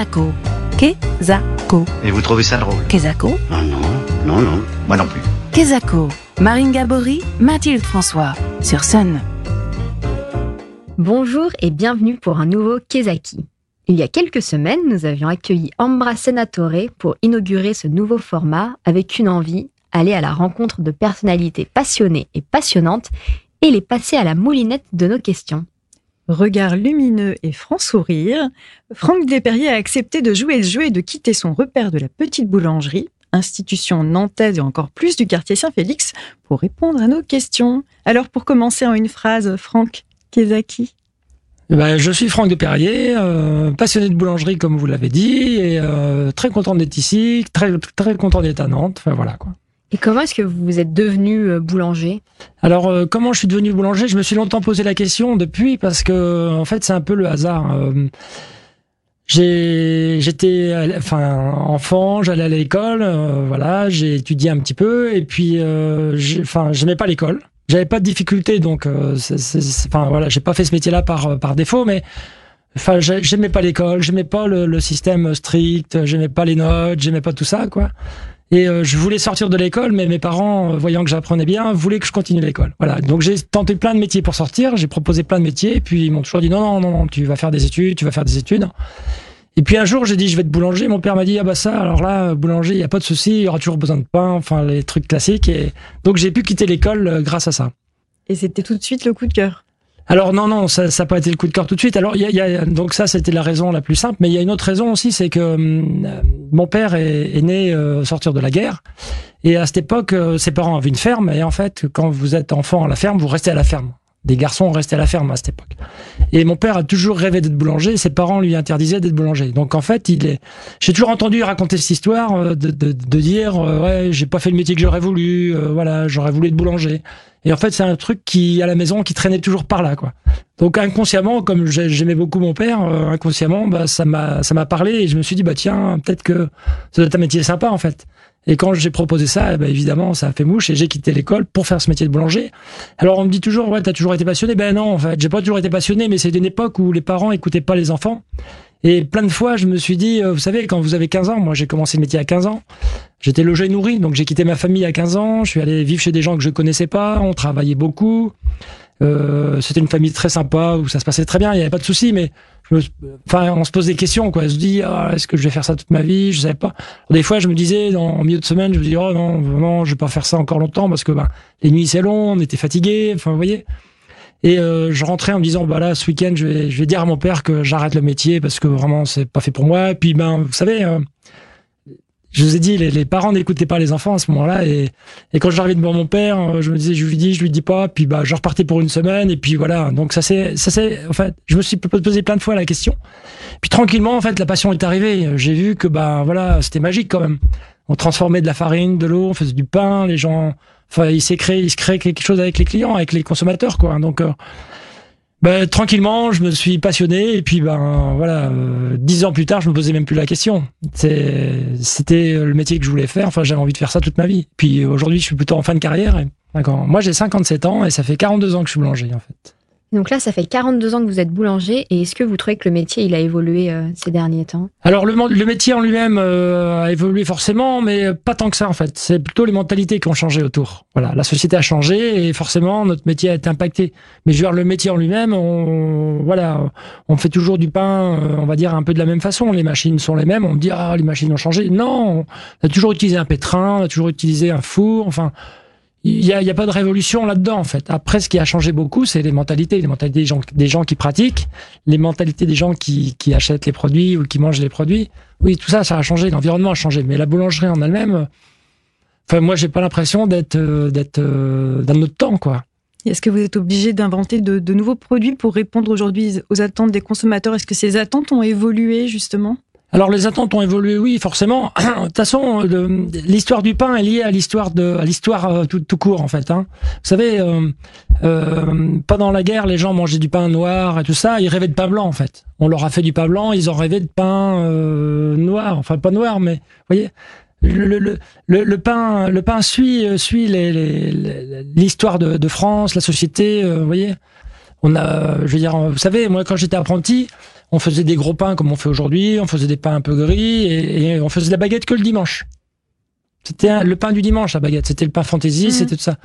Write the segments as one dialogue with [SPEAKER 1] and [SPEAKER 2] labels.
[SPEAKER 1] Kezako. Kezako.
[SPEAKER 2] Et vous trouvez ça drôle
[SPEAKER 1] Kezako.
[SPEAKER 2] Non, non, non, non, moi non plus.
[SPEAKER 1] Kezako. Marine Gabory, Mathilde François. Sur Sun.
[SPEAKER 3] Bonjour et bienvenue pour un nouveau Kezaki. Il y a quelques semaines, nous avions accueilli Ambra Senatore pour inaugurer ce nouveau format avec une envie, aller à la rencontre de personnalités passionnées et passionnantes et les passer à la moulinette de nos questions.
[SPEAKER 4] Regard lumineux et franc sourire, Franck Desperriers a accepté de jouer le jeu et de quitter son repère de la petite boulangerie, institution nantaise et encore plus du quartier Saint-Félix, pour répondre à nos questions. Alors pour commencer en une phrase, Franck Kezaki.
[SPEAKER 5] Ben, je suis Franck Desperriers, euh, passionné de boulangerie comme vous l'avez dit, et euh, très content d'être ici, très, très content d'être à Nantes. Enfin voilà quoi.
[SPEAKER 3] Et comment est-ce que vous êtes devenu euh, boulanger?
[SPEAKER 5] Alors, euh, comment je suis devenu boulanger? Je me suis longtemps posé la question depuis parce que, en fait, c'est un peu le hasard. Euh, j'étais, enfant, j'allais à l'école, voilà, j'ai étudié un petit peu et puis, enfin, j'aimais pas l'école. J'avais pas de difficultés, donc, enfin, voilà, j'ai pas fait ce métier-là par par défaut, mais Enfin, j'ai- j'aimais pas l'école, j'aimais pas le, le système strict, j'aimais pas les notes, j'aimais pas tout ça, quoi. Et euh, je voulais sortir de l'école, mais mes parents, euh, voyant que j'apprenais bien, voulaient que je continue l'école. Voilà. Donc j'ai tenté plein de métiers pour sortir, j'ai proposé plein de métiers, puis ils m'ont toujours dit non, non, non, non, tu vas faire des études, tu vas faire des études. Et puis un jour, j'ai dit je vais être boulanger. Mon père m'a dit ah bah ça, alors là, boulanger, il y a pas de souci, il y aura toujours besoin de pain, enfin les trucs classiques. Et donc j'ai pu quitter l'école euh, grâce à ça.
[SPEAKER 4] Et c'était tout de suite le coup de cœur.
[SPEAKER 5] Alors non, non, ça n'a pas été le coup de cœur tout de suite. Alors y a, y a- donc ça c'était la raison la plus simple, mais il y a une autre raison aussi, c'est que hum, euh, mon père est, est né euh, sortir de la guerre, et à cette époque, euh, ses parents avaient une ferme, et en fait, quand vous êtes enfant à la ferme, vous restez à la ferme. Des garçons restaient à la ferme à cette époque. Et mon père a toujours rêvé d'être boulanger, ses parents lui interdisaient d'être boulanger. Donc en fait, il est. J'ai toujours entendu raconter cette histoire euh, de, dire euh, ouais, j'ai pas fait le métier que j'aurais voulu, euh, voilà, j'aurais voulu être boulanger. Et en fait, c'est un truc qui à la maison qui traînait toujours par là, quoi. Donc inconsciemment, comme j'ai- j'aimais beaucoup mon père, euh, inconsciemment, bah, ça m'a ça m'a parlé et je me suis dit bah tiens, peut-être que ça doit être un métier sympa en fait. Et quand j'ai proposé ça, ben, évidemment, ça a fait mouche et j'ai quitté l'école pour faire ce métier de boulanger. Alors on me dit toujours ouais, t'as toujours été passionné. Ben non, en fait, j'ai pas toujours été passionné, mais c'est une époque où les parents écoutaient pas les enfants. Et plein de fois, je me suis dit, euh, vous savez, quand vous avez 15 ans, moi j'ai commencé le métier à 15 ans, j'étais logé et nourri, donc j'ai quitté ma famille à 15 ans, je suis allé vivre chez des gens que je connaissais pas, on travaillait beaucoup. Euh, c'était une famille très sympa où ça se passait très bien, il n'y avait pas de souci, mais enfin, on se pose des questions, quoi. On se dit, ah, est-ce que je vais faire ça toute ma vie? Je savais pas. Des fois, je me disais, dans, en milieu de semaine, je me dis, oh non, vraiment, je vais pas faire ça encore longtemps parce que ben, les nuits c'est long, on était fatigué, enfin, vous voyez. Et euh, je rentrais en me disant, bah là, ce week-end, je vais, je vais dire à mon père que j'arrête le métier parce que vraiment, c'est pas fait pour moi. Et puis, ben, vous savez, euh, je vous ai dit, les, les parents n'écoutaient pas les enfants à ce moment-là. Et, et quand j'arrivais devant mon père, euh, je me disais, je lui dis, je lui dis pas. Puis, bah, je repartais pour une semaine. Et puis, voilà. Donc, ça c'est, ça c'est, en fait, je me suis posé plein de fois la question. Puis, tranquillement, en fait, la passion est arrivée. J'ai vu que, bah, voilà, c'était magique quand même. On transformait de la farine, de l'eau, on faisait du pain. Les gens, enfin, il s'est créé, il se crée quelque chose avec les clients, avec les consommateurs, quoi. Donc, euh, ben, tranquillement, je me suis passionné et puis ben voilà, euh, dix ans plus tard, je me posais même plus la question. C'était le métier que je voulais faire. Enfin, j'avais envie de faire ça toute ma vie. Puis aujourd'hui, je suis plutôt en fin de carrière. Et. Moi, j'ai 57 ans et ça fait 42 ans que je suis boulanger en fait.
[SPEAKER 3] Donc là, ça fait 42 ans que vous êtes boulanger et est-ce que vous trouvez que le métier il a évolué euh, ces derniers temps?
[SPEAKER 5] Alors le, métier en lui-même euh, a évolué forcément, mais pas tant que ça en fait. C'est plutôt les mentalités qui ont changé autour. Voilà, la société a changé et forcément notre métier a été impacté. Mais je veux dire le métier en lui-même, on voilà, on fait toujours du pain, euh, on va dire un peu de la même façon. Les machines sont les mêmes. On me dit ah les machines ont changé. Non, on a toujours utilisé un pétrin, on a toujours utilisé un four. Enfin. Il n'y a, a pas de révolution là-dedans, en fait. Après, ce qui a changé beaucoup, c'est les mentalités. Les mentalités des gens, des gens qui pratiquent, les mentalités des gens qui, qui achètent les produits ou qui mangent les produits. Oui, tout ça, ça a changé. L'environnement a changé. Mais la boulangerie en elle-même, enfin, moi, j'ai pas l'impression d'être euh, d'être euh, d'un autre temps, quoi.
[SPEAKER 4] Est-ce que vous êtes obligé d'inventer de, de nouveaux produits pour répondre aujourd'hui aux attentes des consommateurs? Est-ce que ces attentes ont évolué justement?
[SPEAKER 5] Alors les attentes ont évolué, oui, forcément. De toute façon, l'histoire du pain est liée à l'histoire de, à l'histoire euh, tout, court en fait. Hein. Vous savez, euh, euh, pendant la guerre, les gens mangeaient du pain noir et tout ça. Ils rêvaient de pain blanc en fait. On leur a fait du pain blanc, ils ont rêvé de pain euh, noir. Enfin pas noir, mais vous voyez. Le, le, le, pain, le pain suit, euh, suit les- les- les- l'histoire de, de France, la société, euh, vous voyez. On a, je veux dire, vous savez, moi quand j'étais apprenti, on faisait des gros pains comme on fait aujourd'hui, on faisait des pains un peu gris et, et on faisait la baguette que le dimanche. C'était le pain du dimanche, la baguette. C'était le pain fantaisie,
[SPEAKER 4] Mhm.
[SPEAKER 5] c'était tout ça.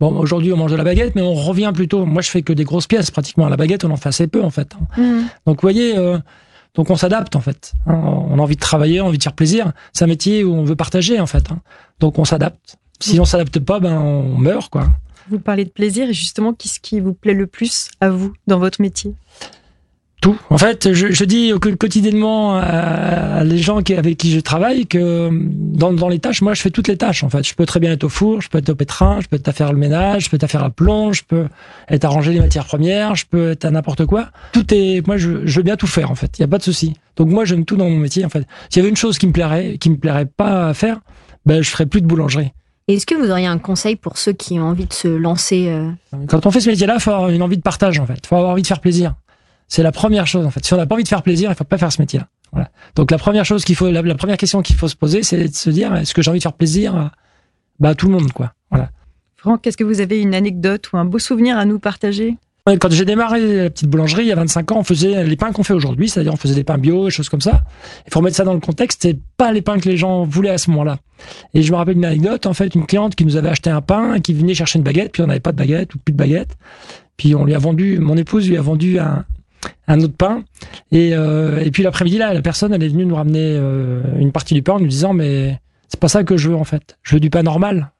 [SPEAKER 5] Bon, aujourd'hui, on mange de la baguette, mais on revient plutôt. Moi, je fais que des grosses pièces, pratiquement. La baguette, on en fait assez peu, en fait. Donc, vous voyez, euh, donc on s'adapte, en fait. hein. On a envie de travailler, on a envie de faire plaisir. C'est un métier où on veut partager, en fait. hein. Donc, on s'adapte. Si on s'adapte pas, ben, on meurt, quoi.
[SPEAKER 4] Vous parlez de plaisir et justement, qu'est-ce qui vous plaît le plus à vous dans votre métier?
[SPEAKER 5] Tout. En fait, je, dis quotidiennement à, à les gens avec qui je travaille que dans, dans les tâches, moi, je fais toutes les tâches. En fait, je peux très bien être au four, je peux être au pétrin, je peux être à faire le ménage, je peux être à faire la plonge, je peux être à ranger les matières premières, je peux être à n'importe quoi. Tout est, moi, je, je veux bien tout faire. En fait, il y a pas de souci. Donc moi, j'aime tout dans mon métier. En fait, s'il y avait une chose qui me plairait, qui me plairait pas à faire, ben, je ferais plus de boulangerie.
[SPEAKER 3] Est-ce que vous auriez un conseil pour ceux qui ont envie de se lancer euh,
[SPEAKER 5] Quand on fait ce métier-là, il faut avoir une envie de partage, en fait. Il faut avoir envie de faire plaisir. C'est la première chose, en fait. Si on n'a pas envie de faire plaisir, il faut pas faire ce métier-là. Voilà. Donc la première chose qu'il faut, la, la première question qu'il faut se poser, c'est de se dire, est-ce que j'ai envie de faire plaisir à, bah, à tout le monde, quoi. Voilà.
[SPEAKER 4] Franck, est-ce que vous avez une anecdote ou un beau souvenir à nous partager?
[SPEAKER 5] Quand j'ai démarré la petite boulangerie il y a 25 ans, on faisait les pains qu'on fait aujourd'hui, c'est-à-dire on faisait des pains bio, des choses comme ça. Il faut remettre ça dans le contexte, c'est pas les pains que les gens voulaient à ce moment-là. Et je me rappelle une anecdote, en fait, une cliente qui nous avait acheté un pain, qui venait chercher une baguette, puis on n'avait pas de baguette ou plus de baguette. Puis on lui a vendu, mon épouse lui a vendu un, autre pain. Et, euh, et puis l'après-midi là, la personne elle est venue nous ramener euh, une partie du pain en nous disant mais c'est pas ça que je veux en fait. Je veux du pain normal.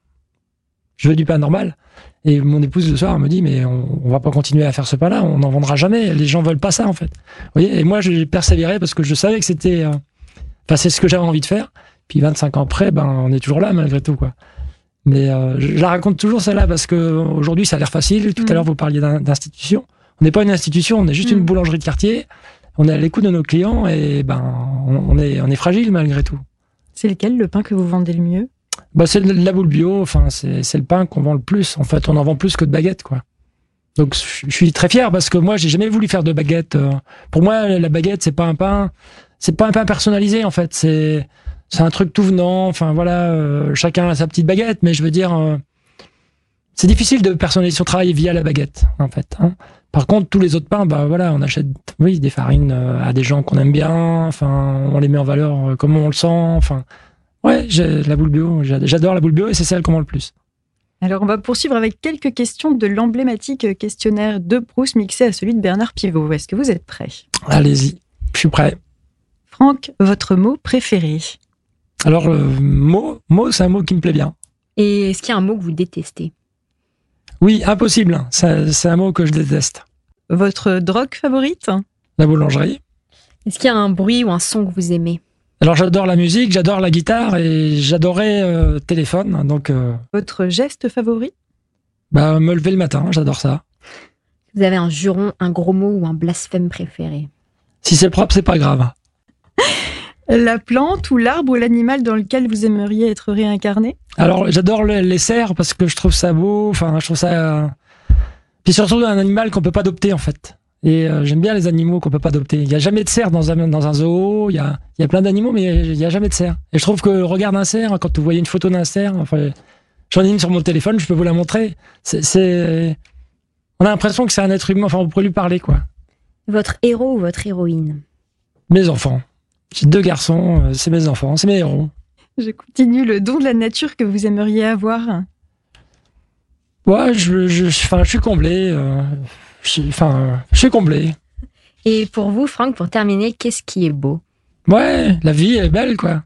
[SPEAKER 5] Je veux du pain normal. Et mon épouse le soir me dit mais on, on va pas continuer à faire ce pain-là, on n'en vendra jamais. Les gens veulent pas ça en fait. Vous voyez Et moi j'ai persévéré parce que je savais que c'était, euh, enfin c'est ce que j'avais envie de faire. Puis 25 ans après, ben on est toujours là malgré tout quoi. Mais euh, je, la raconte toujours celle-là parce que aujourd'hui ça a l'air facile. Tout
[SPEAKER 4] Mm.
[SPEAKER 5] à l'heure vous parliez d'institution. On n'est pas une institution, on est juste
[SPEAKER 4] Mm.
[SPEAKER 5] une boulangerie de quartier. On est à l'écoute de nos clients et ben on, on est on est fragile malgré tout.
[SPEAKER 4] C'est lequel le pain que vous vendez le mieux?
[SPEAKER 5] Bah, c'est de la boule bio, enfin, c'est, le pain qu'on vend le plus. En fait, on en vend plus que de baguettes, quoi. Donc, je suis très fier parce que moi, j'ai jamais voulu faire de baguette. euh. Pour moi, la baguette, c'est pas un pain, c'est pas un pain personnalisé, en fait. C'est, un truc tout venant. Enfin, voilà, euh, chacun a sa petite baguette, mais je veux dire, euh, c'est difficile de personnaliser son travail via la baguette, en fait. hein. Par contre, tous les autres pains, bah voilà, on achète, oui, des farines à des gens qu'on aime bien. Enfin, on les met en valeur comme on le sent. Enfin, Ouais, j'ai la boule bio. j'a- J'adore la boule bio et c'est celle qu'on vend le plus.
[SPEAKER 4] Alors, on va poursuivre avec quelques questions de l'emblématique questionnaire de Proust mixé à celui de Bernard Pivot. Est-ce que vous êtes prêt
[SPEAKER 5] Allez-y, je suis prêt.
[SPEAKER 4] Franck, votre mot préféré?
[SPEAKER 5] Alors, le mot, mot, c'est un mot qui me plaît bien.
[SPEAKER 3] Et est-ce qu'il y a un mot que vous détestez?
[SPEAKER 5] Oui, impossible. Ça- C'est un mot que je déteste.
[SPEAKER 4] Votre drogue favorite?
[SPEAKER 5] La boulangerie.
[SPEAKER 3] Est-ce qu'il y a un bruit ou un son que vous aimez?
[SPEAKER 5] Alors, j'adore la musique, j'adore la guitare et j'adorais euh, téléphone. Donc, euh,
[SPEAKER 4] Votre geste favori?
[SPEAKER 5] bah, me lever le matin, j'adore ça.
[SPEAKER 3] Vous avez un juron, un gros mot ou un blasphème préféré?
[SPEAKER 5] Si c'est propre, c'est pas grave.
[SPEAKER 4] La plante ou l'arbre ou l'animal dans lequel vous aimeriez être réincarné?
[SPEAKER 5] Alors, j'adore le- les cerfs parce que je trouve ça beau. Enfin, je trouve ça. Puis surtout un animal qu'on peut pas adopter en fait. Et euh, j'aime bien les animaux qu'on peut pas adopter. Il y a jamais de cerf dans un dans un zoo. Il y a il y a plein d'animaux, mais il y a jamais de cerf. Et je trouve que le regard d'un cerf, quand vous voyez une photo d'un cerf, enfin, j'en ai une sur mon téléphone, je peux vous la montrer. C'est, on a l'impression que c'est un être humain. Enfin, on pourrait lui parler quoi.
[SPEAKER 3] Votre héros ou votre héroïne?
[SPEAKER 5] Mes enfants. J'ai deux garçons. euh, C'est mes enfants. C'est mes héros.
[SPEAKER 4] Je continue le don de la nature que vous aimeriez avoir.
[SPEAKER 5] Ouais, je je enfin, je suis comblé. euh, je Enfin, je suis comblé.
[SPEAKER 3] Et pour vous, Franck, pour terminer, qu'est-ce qui est beau?
[SPEAKER 5] Ouais, la vie est belle, quoi.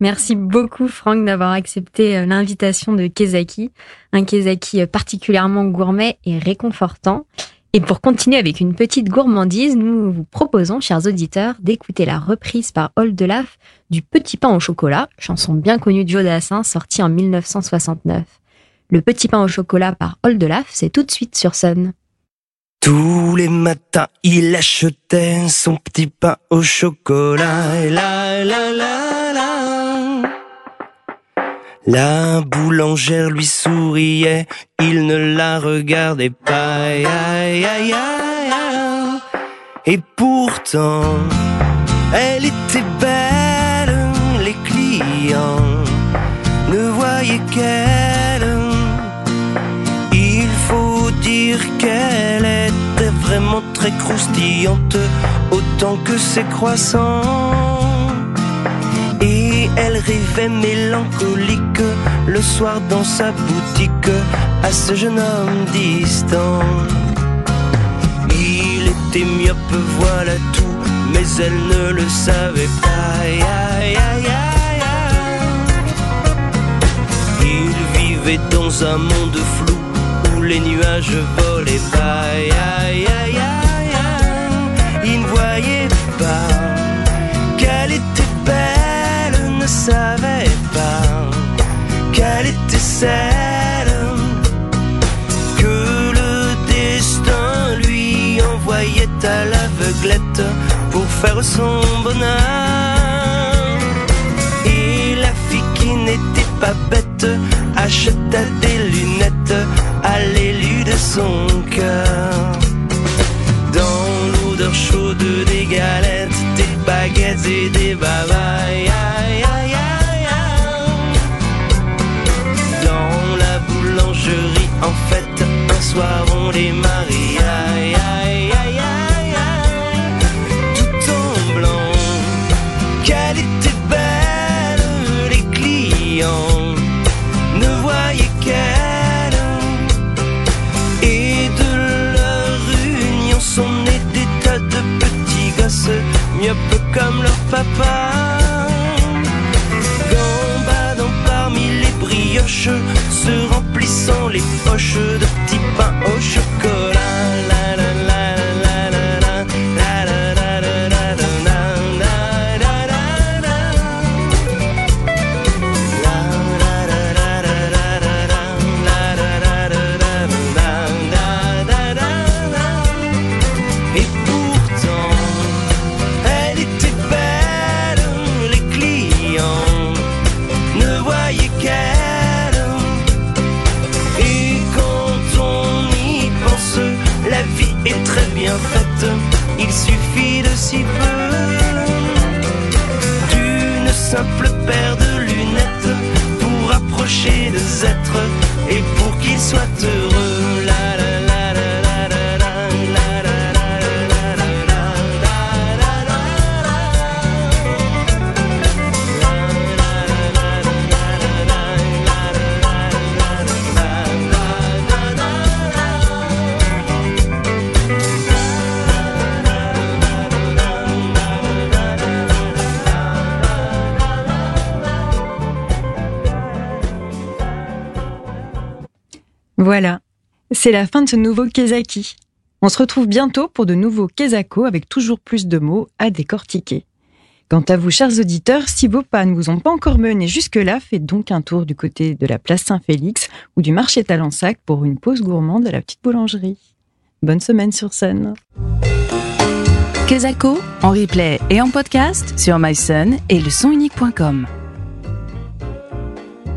[SPEAKER 3] Merci beaucoup, Franck, d'avoir accepté euh, l'invitation de Kezaki. Un Kezaki euh, particulièrement gourmet et réconfortant. Et pour continuer avec une petite gourmandise, nous vous proposons, chers auditeurs, d'écouter la reprise par Oldelaf du Petit pain au chocolat, chanson bien connue de Joe Dassin, sortie en 1969. Le Petit pain au chocolat par Oldelaf, c'est tout de suite sur Sun.
[SPEAKER 6] Tous les matins, il achetait son petit pain au chocolat. La la la la. La boulangère lui souriait, il ne la regardait pas. Aïe, aïe, aïe, aïe. Et pourtant, elle était belle, les clients très croustillante, autant que ses croissants. Et elle rêvait mélancolique le soir dans sa boutique à ce jeune homme distant. Il était myope, voilà tout, mais elle ne le savait pas. Aïe, aïe, aïe. Il vivait dans un monde flou où les nuages volaient pas. Savait pas qu'elle était celle que le destin lui envoyait à l'aveuglette pour faire son bonheur. Et la fille qui n'était pas bête acheta des les marie. Aïe, aïe, aïe, aïe, aïe. Tout en blanc, qu'elle était belle, les clients ne voyaient qu'elle. Et de leur union sont nés des tas de petits gosses, myopes comme leur papa. Gambadant parmi les brioches, se remplissant les poches de
[SPEAKER 4] Voilà, c'est la fin de ce nouveau Kezaki. On se retrouve bientôt pour de nouveaux Kezako avec toujours plus de mots à décortiquer. Quant à vous, chers auditeurs, si vos pas ne vous ont pas encore mené jusque-là, faites donc un tour du côté de la place Saint-Félix ou du marché Talensac pour une pause gourmande à la petite boulangerie. Bonne semaine sur scène.
[SPEAKER 1] Kezako, en replay et en podcast sur myson et le sonunique.com.